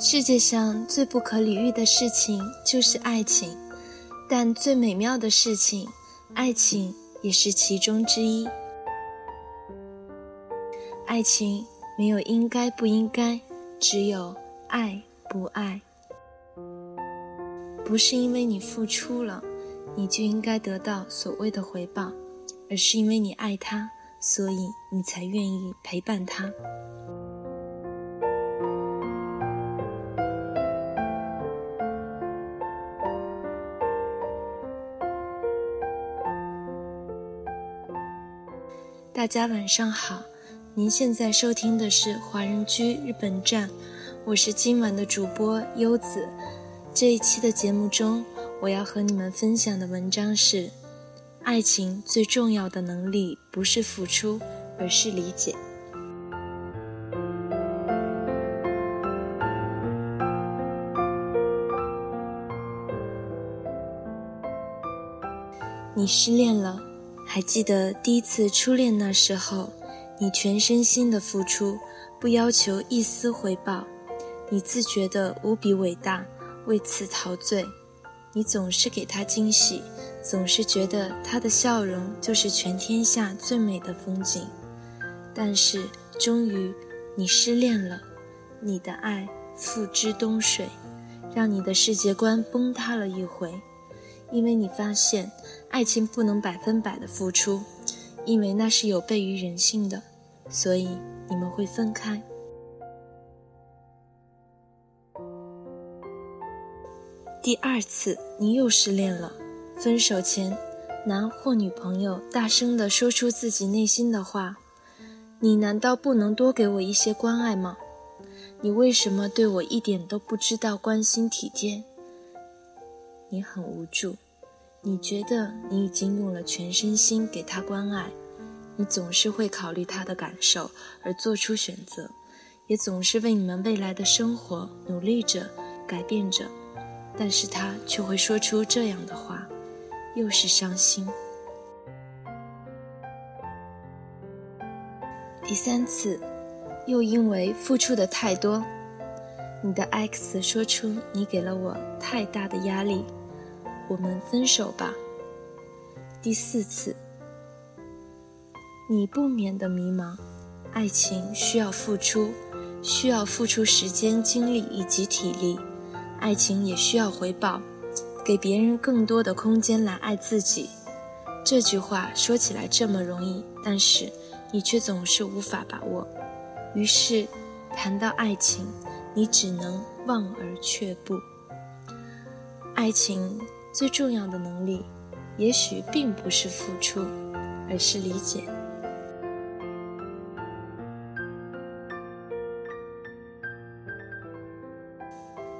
世界上最不可理喻的事情就是爱情，但最美妙的事情，爱情也是其中之一。爱情没有应该不应该，只有爱不爱。不是因为你付出了，你就应该得到所谓的回报，而是因为你爱他，所以你才愿意陪伴他。大家晚上好，您现在收听的是华人居日本站，我是今晚的主播优子。这一期的节目中，我要和你们分享的文章是：爱情最重要的能力不是付出，而是理解。你失恋了。还记得第一次初恋那时候，你全身心的付出，不要求一丝回报，你自觉的无比伟大，为此陶醉。你总是给他惊喜，总是觉得他的笑容就是全天下最美的风景。但是终于，你失恋了，你的爱付之东水，让你的世界观崩塌了一回。因为你发现，爱情不能百分百的付出，因为那是有悖于人性的，所以你们会分开。第二次，你又失恋了。分手前，男或女朋友大声的说出自己内心的话：“你难道不能多给我一些关爱吗？你为什么对我一点都不知道关心体贴？”你很无助，你觉得你已经用了全身心给他关爱，你总是会考虑他的感受而做出选择，也总是为你们未来的生活努力着、改变着，但是他却会说出这样的话，又是伤心。第三次，又因为付出的太多，你的 X 说出你给了我太大的压力。我们分手吧。第四次，你不免的迷茫。爱情需要付出，需要付出时间、精力以及体力。爱情也需要回报，给别人更多的空间来爱自己。这句话说起来这么容易，但是你却总是无法把握。于是，谈到爱情，你只能望而却步。爱情。最重要的能力，也许并不是付出，而是理解。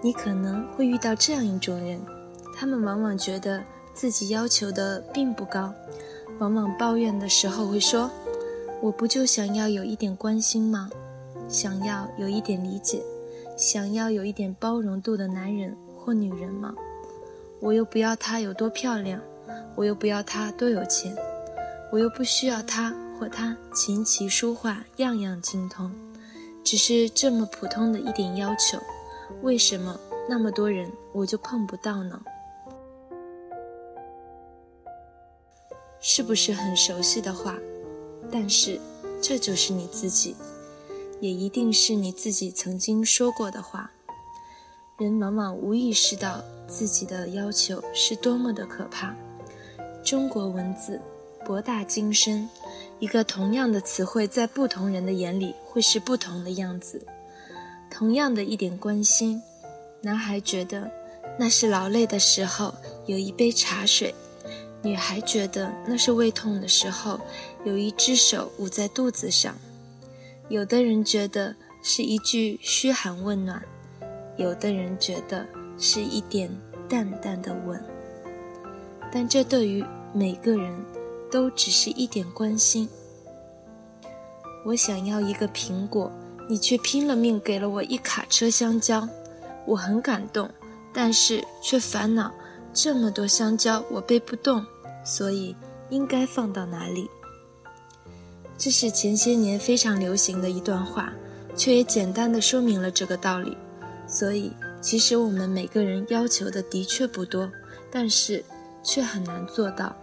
你可能会遇到这样一种人，他们往往觉得自己要求的并不高，往往抱怨的时候会说：“我不就想要有一点关心吗？想要有一点理解，想要有一点包容度的男人或女人吗？”我又不要她有多漂亮，我又不要她多有钱，我又不需要她或他琴棋书画样样精通，只是这么普通的一点要求，为什么那么多人我就碰不到呢？是不是很熟悉的话？但是这就是你自己，也一定是你自己曾经说过的话。人往往无意识到自己的要求是多么的可怕。中国文字博大精深，一个同样的词汇在不同人的眼里会是不同的样子。同样的一点关心，男孩觉得那是劳累的时候有一杯茶水，女孩觉得那是胃痛的时候有一只手捂在肚子上。有的人觉得是一句嘘寒问暖。有的人觉得是一点淡淡的吻，但这对于每个人都只是一点关心。我想要一个苹果，你却拼了命给了我一卡车香蕉，我很感动，但是却烦恼这么多香蕉我背不动，所以应该放到哪里？这是前些年非常流行的一段话，却也简单的说明了这个道理。所以，其实我们每个人要求的的确不多，但是却很难做到，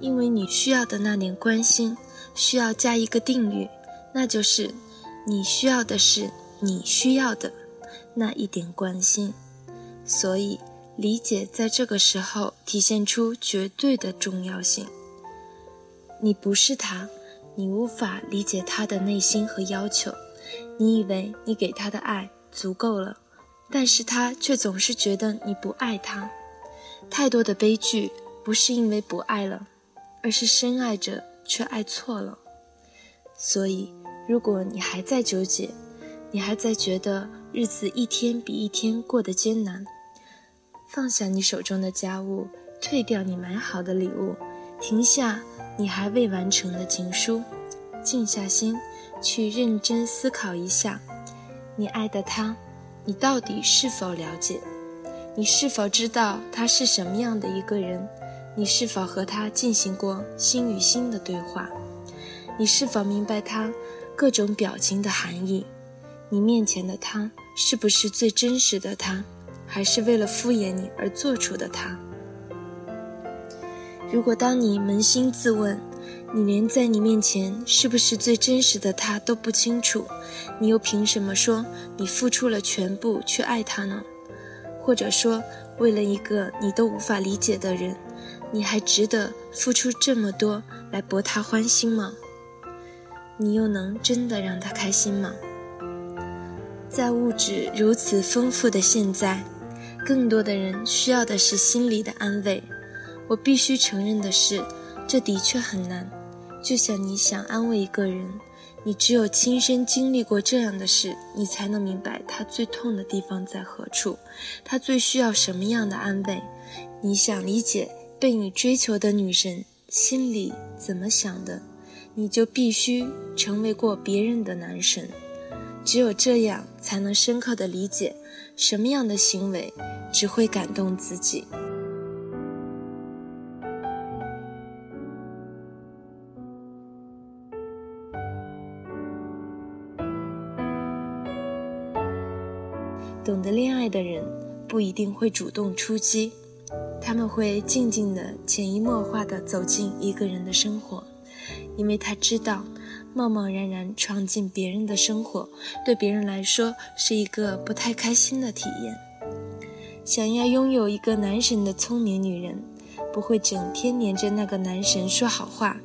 因为你需要的那点关心，需要加一个定语，那就是你需要的是你需要的那一点关心。所以，理解在这个时候体现出绝对的重要性。你不是他，你无法理解他的内心和要求。你以为你给他的爱足够了，但是他却总是觉得你不爱他。太多的悲剧不是因为不爱了，而是深爱着却爱错了。所以，如果你还在纠结，你还在觉得日子一天比一天过得艰难，放下你手中的家务，退掉你买好的礼物，停下。你还未完成的情书，静下心去认真思考一下，你爱的他，你到底是否了解？你是否知道他是什么样的一个人？你是否和他进行过心与心的对话？你是否明白他各种表情的含义？你面前的他是不是最真实的他，还是为了敷衍你而做出的他？如果当你扪心自问，你连在你面前是不是最真实的他都不清楚，你又凭什么说你付出了全部去爱他呢？或者说，为了一个你都无法理解的人，你还值得付出这么多来博他欢心吗？你又能真的让他开心吗？在物质如此丰富的现在，更多的人需要的是心理的安慰。我必须承认的是，这的确很难。就像你想安慰一个人，你只有亲身经历过这样的事，你才能明白他最痛的地方在何处，他最需要什么样的安慰。你想理解被你追求的女神心里怎么想的，你就必须成为过别人的男神。只有这样，才能深刻的理解什么样的行为只会感动自己。懂得恋爱的人不一定会主动出击，他们会静静的、潜移默化的走进一个人的生活，因为他知道，贸贸然然闯进别人的生活，对别人来说是一个不太开心的体验。想要拥有一个男神的聪明女人，不会整天黏着那个男神说好话，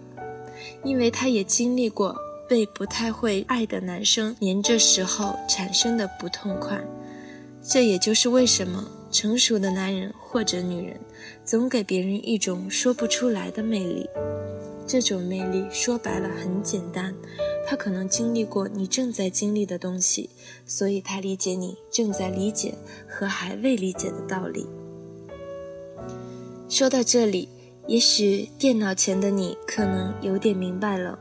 因为她也经历过被不太会爱的男生黏着时候产生的不痛快。这也就是为什么成熟的男人或者女人，总给别人一种说不出来的魅力。这种魅力说白了很简单，他可能经历过你正在经历的东西，所以他理解你正在理解和还未理解的道理。说到这里，也许电脑前的你可能有点明白了，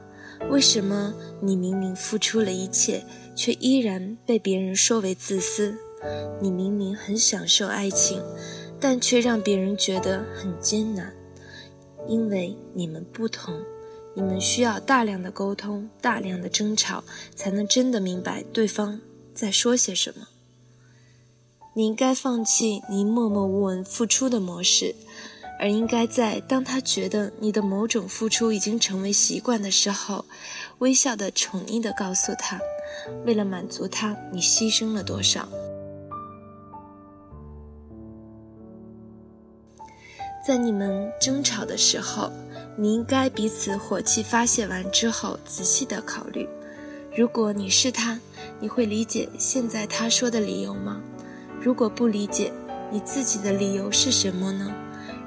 为什么你明明付出了一切，却依然被别人说为自私。你明明很享受爱情，但却让别人觉得很艰难，因为你们不同，你们需要大量的沟通、大量的争吵，才能真的明白对方在说些什么。你应该放弃你默默无闻付出的模式，而应该在当他觉得你的某种付出已经成为习惯的时候，微笑的、宠溺的告诉他，为了满足他，你牺牲了多少。在你们争吵的时候，你应该彼此火气发泄完之后，仔细的考虑：如果你是他，你会理解现在他说的理由吗？如果不理解，你自己的理由是什么呢？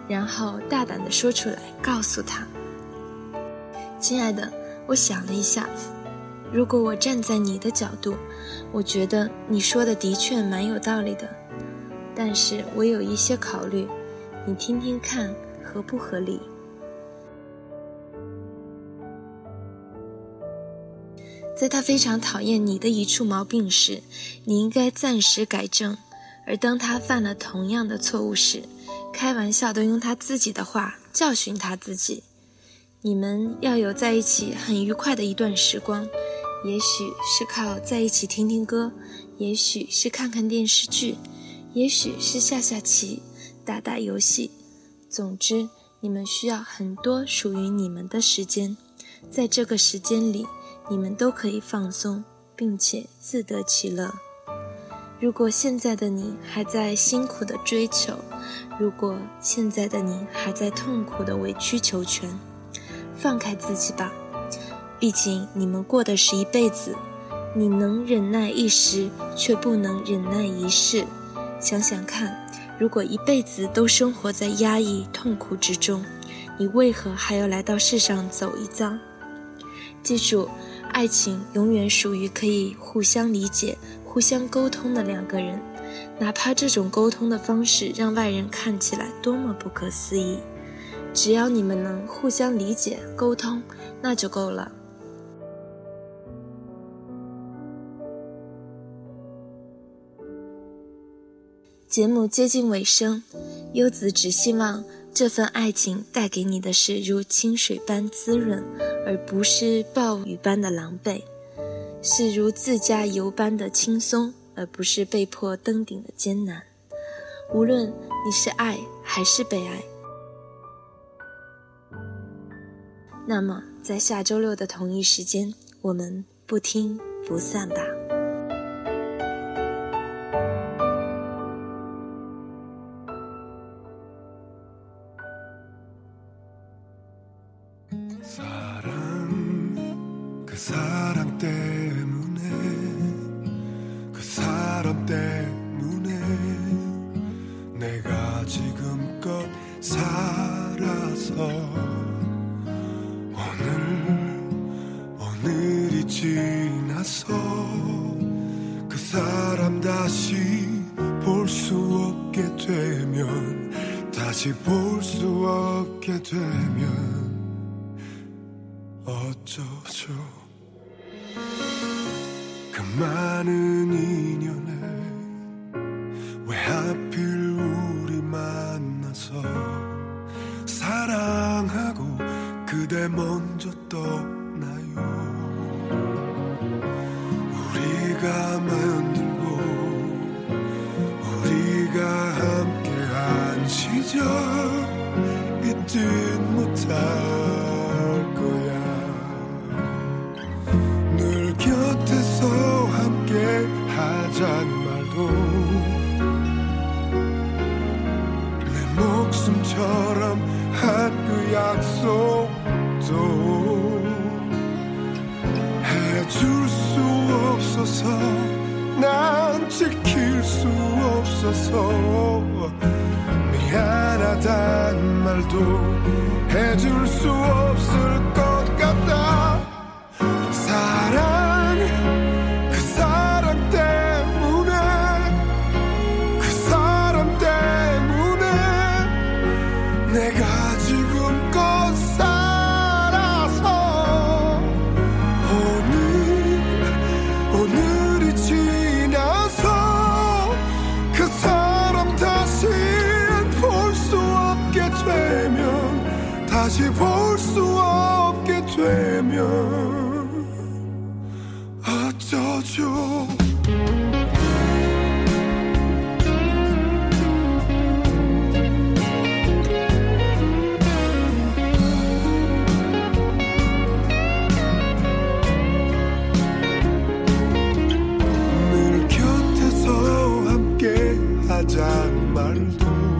然后大胆的说出来，告诉他：亲爱的，我想了一下，如果我站在你的角度，我觉得你说的的确蛮有道理的，但是我有一些考虑。你听听看，合不合理？在他非常讨厌你的一处毛病时，你应该暂时改正；而当他犯了同样的错误时，开玩笑的用他自己的话教训他自己。你们要有在一起很愉快的一段时光，也许是靠在一起听听歌，也许是看看电视剧，也许是下下棋、打打游戏。总之，你们需要很多属于你们的时间，在这个时间里，你们都可以放松，并且自得其乐。如果现在的你还在辛苦的追求，如果现在的你还在痛苦的委曲求全，放开自己吧。毕竟你们过的是一辈子，你能忍耐一时，却不能忍耐一世。想想看，如果一辈子都生活在压抑痛苦之中，你为何还要来到世上走一遭？记住，爱情永远属于可以互相理解。互相沟通的两个人，哪怕这种沟通的方式让外人看起来多么不可思议，只要你们能互相理解、沟通，那就够了。节目接近尾声，优子只希望这份爱情带给你的是如清水般滋润，而不是暴雨般的狼狈。是如自驾游般的轻松，而不是被迫登顶的艰难。无论你是爱还是被爱，那么在下周六的同一时间，我们不听不散吧。 오늘 오늘이 지나서 그 사람 다시 볼 수 없게 되면 다시 볼 수 없게 돼. got my 없어서 난 지킬 수 없어서 미안하단 말도 해줄 수 없을 것 같다 다시 볼 수 없게 되면 어쩌죠? 늘 곁에서 함께 하잔 말도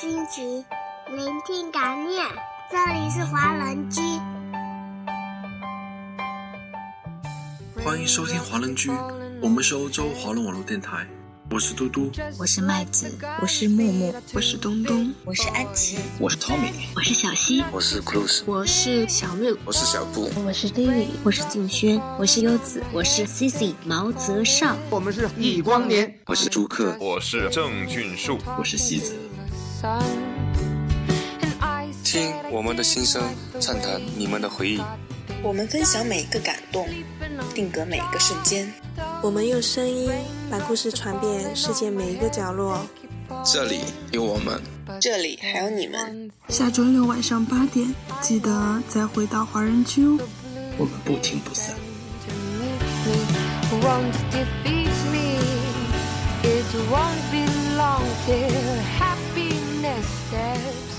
心情，聆听感念。这里是华人居，欢迎收听华人居，我们是欧洲华人网络电台。我是嘟嘟，我是麦子，我是默默，我是东东，我是安琪，我是 Tommy，我是小溪，我是 Cruz，我是小六，我是小布，我是 David，我是静轩，我是优子，我是 Cici 毛泽少，我们是易光年，我是朱克，我是郑俊树，我是西子。听我们的心声，畅谈你们的回忆。我们分享每一个感动，定格每一个瞬间。我们用声音把故事传遍世界每一个角落。这里有我们，这里还有你们。下周六晚上八点，记得再回到华人区哦。我们不听不散。It won't be long till steps